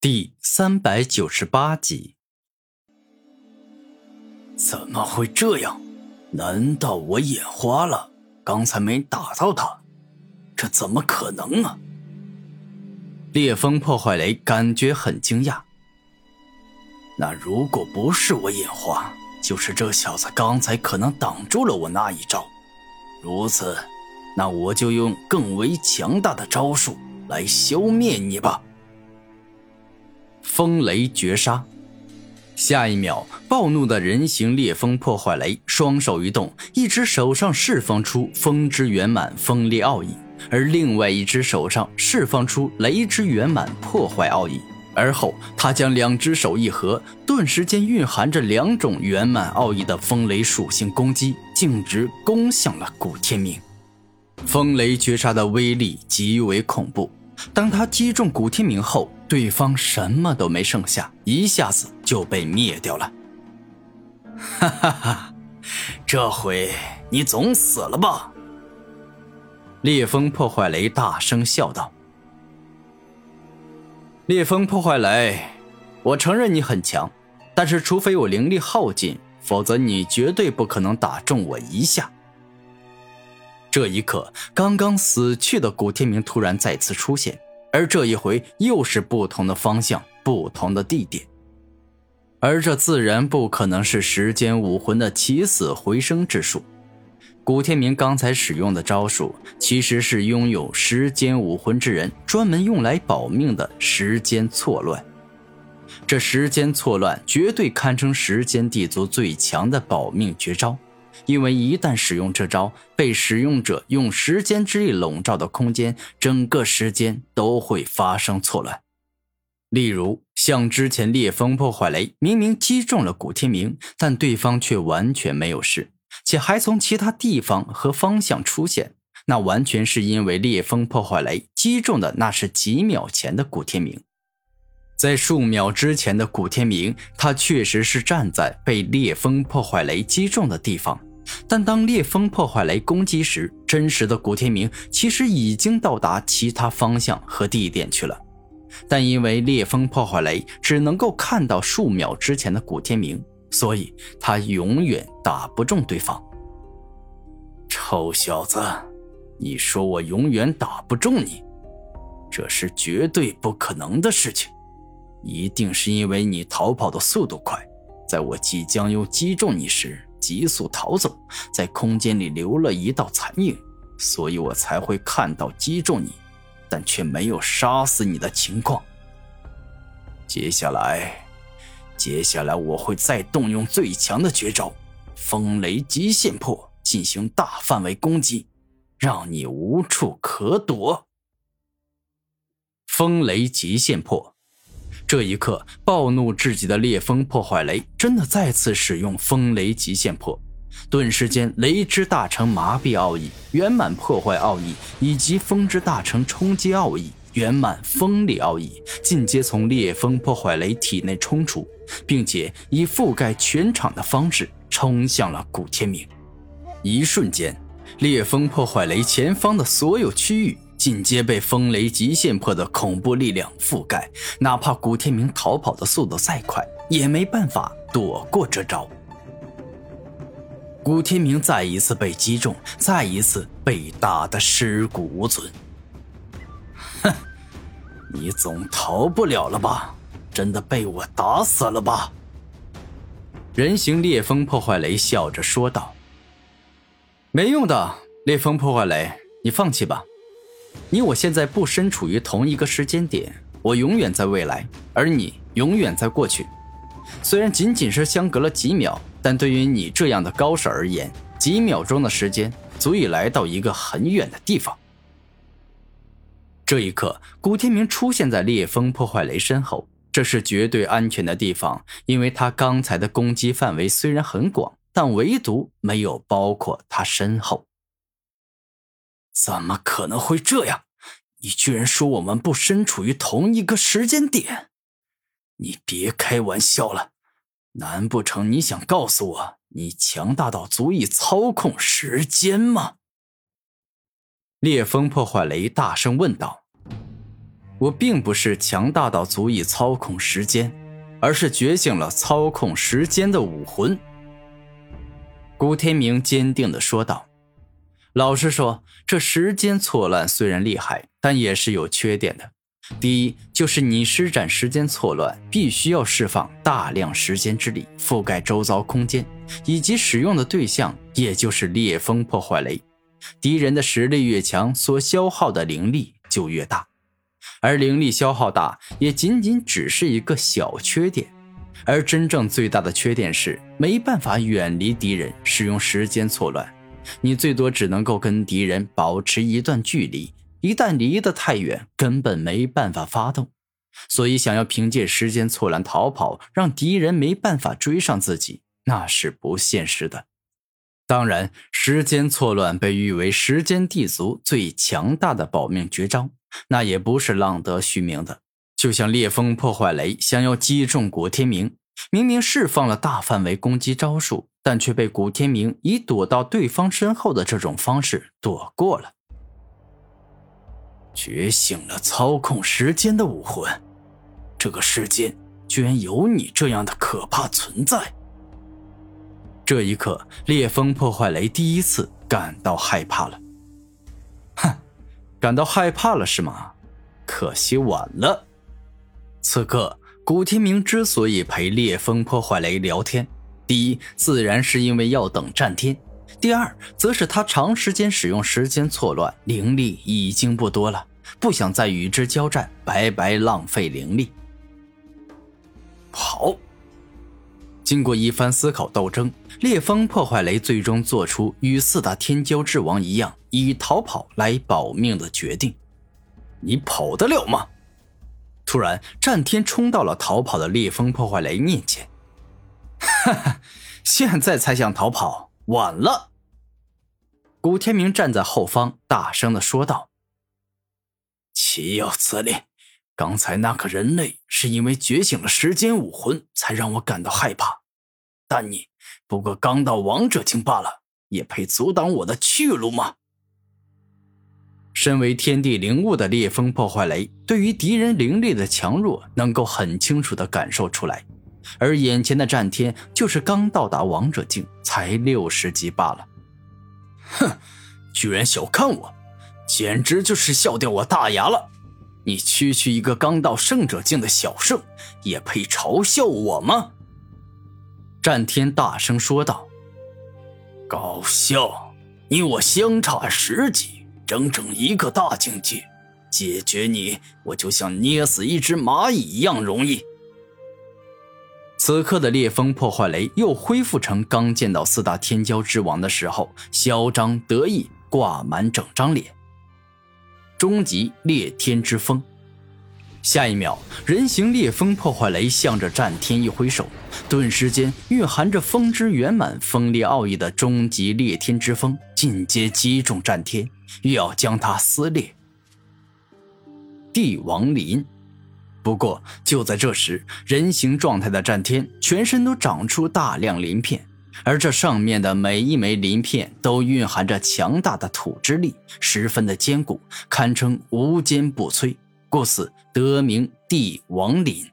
第三百九十八集，怎么会这样？难道我眼花了？刚才没打到他，这怎么可能啊？烈风破坏雷感觉很惊讶。那如果不是我眼花，就是这小子刚才可能挡住了我那一招。如此，那我就用更为强大的招数来消灭你吧。风雷绝杀！下一秒，暴怒的人形烈风破坏雷双手一动，一只手上释放出风之圆满锋利奥义，而另外一只手上释放出雷之圆满破坏奥义。而后，他将两只手一合，顿时间蕴含着两种圆满奥义的风雷属性攻击，径直攻向了古天明。风雷绝杀的威力极为恐怖。当他击中古天明后，对方什么都没剩下，一下子就被灭掉了。哈哈哈，这回你总死了吧？烈风破坏雷大声笑道：“烈风破坏雷，我承认你很强，但是除非我灵力耗尽，否则你绝对不可能打中我一下。”这一刻，刚刚死去的古天明突然再次出现，而这一回又是不同的方向、不同的地点，而这自然不可能是时间武魂的起死回生之术。古天明刚才使用的招数，其实是拥有时间武魂之人专门用来保命的时间错乱。这时间错乱绝对堪称时间地族最强的保命绝招。因为一旦使用这招，被使用者用时间之力笼罩的空间，整个时间都会发生错乱。例如，像之前烈风破坏雷明明击中了古天明，但对方却完全没有事，且还从其他地方和方向出现，那完全是因为烈风破坏雷击中的那是几秒前的古天明。在数秒之前的古天明，他确实是站在被烈风破坏雷击中的地方。但当烈风破坏雷攻击时，真实的古天明其实已经到达其他方向和地点去了。但因为烈风破坏雷只能够看到数秒之前的古天明，所以他永远打不中对方。臭小子，你说我永远打不中你，这是绝对不可能的事情。一定是因为你逃跑的速度快，在我即将要击中你时。急速逃走，在空间里留了一道残影，所以我才会看到击中你，但却没有杀死你的情况。接下来，接下来我会再动用最强的绝招——风雷极限破，进行大范围攻击，让你无处可躲。风雷极限破。这一刻，暴怒至极的烈风破坏雷真的再次使用风雷极限破，顿时间，雷之大成麻痹奥义、圆满破坏奥义以及风之大成冲击奥义、圆满锋利奥义进阶从烈风破坏雷体内冲出，并且以覆盖全场的方式冲向了古天明。一瞬间，烈风破坏雷前方的所有区域。紧接被风雷极限破的恐怖力量覆盖，哪怕古天明逃跑的速度再快，也没办法躲过这招。古天明再一次被击中，再一次被打得尸骨无存。哼，你总逃不了了吧？真的被我打死了吧？人形烈风破坏雷笑着说道：“没用的，烈风破坏雷，你放弃吧。”你我现在不身处于同一个时间点，我永远在未来，而你永远在过去。虽然仅仅是相隔了几秒，但对于你这样的高手而言，几秒钟的时间足以来到一个很远的地方。这一刻，古天明出现在烈风破坏雷身后，这是绝对安全的地方，因为他刚才的攻击范围虽然很广，但唯独没有包括他身后。怎么可能会这样？你居然说我们不身处于同一个时间点？你别开玩笑了！难不成你想告诉我，你强大到足以操控时间吗？烈风破坏雷大声问道。我并不是强大到足以操控时间，而是觉醒了操控时间的武魂。”古天明坚定地说道。老实说，这时间错乱虽然厉害，但也是有缺点的。第一，就是你施展时间错乱，必须要释放大量时间之力，覆盖周遭空间，以及使用的对象，也就是烈风破坏雷。敌人的实力越强，所消耗的灵力就越大，而灵力消耗大，也仅仅只是一个小缺点。而真正最大的缺点是，没办法远离敌人，使用时间错乱。你最多只能够跟敌人保持一段距离，一旦离得太远，根本没办法发动。所以，想要凭借时间错乱逃跑，让敌人没办法追上自己，那是不现实的。当然，时间错乱被誉为时间地族最强大的保命绝招，那也不是浪得虚名的。就像烈风破坏雷想要击中古天明，明明释放了大范围攻击招数。但却被古天明以躲到对方身后的这种方式躲过了。觉醒了操控时间的武魂，这个世间居然有你这样的可怕存在。这一刻，烈风破坏雷第一次感到害怕了。哼，感到害怕了是吗？可惜晚了。此刻，古天明之所以陪烈风破坏雷聊天。第一，自然是因为要等战天；第二，则是他长时间使用时间错乱，灵力已经不多了，不想再与之交战，白白浪费灵力。好，经过一番思考斗争，烈风破坏雷最终做出与四大天骄之王一样，以逃跑来保命的决定。你跑得了吗？突然，战天冲到了逃跑的烈风破坏雷面前。哈哈，现在才想逃跑，晚了。古天明站在后方，大声的说道：“岂有此理！刚才那个人类是因为觉醒了时间武魂，才让我感到害怕。但你不过刚到王者境罢了，也配阻挡我的去路吗？”身为天地灵物的烈风破坏雷，对于敌人灵力的强弱，能够很清楚的感受出来。而眼前的战天就是刚到达王者境，才六十级罢了。哼，居然小看我，简直就是笑掉我大牙了！你区区一个刚到圣者境的小圣，也配嘲笑我吗？战天大声说道：“搞笑！你我相差十级，整整一个大境界，解决你，我就像捏死一只蚂蚁一样容易。”此刻的烈风破坏雷又恢复成刚见到四大天骄之王的时候嚣张得意，挂满整张脸。终极烈天之风，下一秒，人形烈风破坏雷向着战天一挥手，顿时间蕴含着风之圆满、锋利奥义的终极烈天之风进阶击中战天，欲要将他撕裂。帝王林。不过，就在这时，人形状态的战天全身都长出大量鳞片，而这上面的每一枚鳞片都蕴含着强大的土之力，十分的坚固，堪称无坚不摧，故此得名帝王鳞。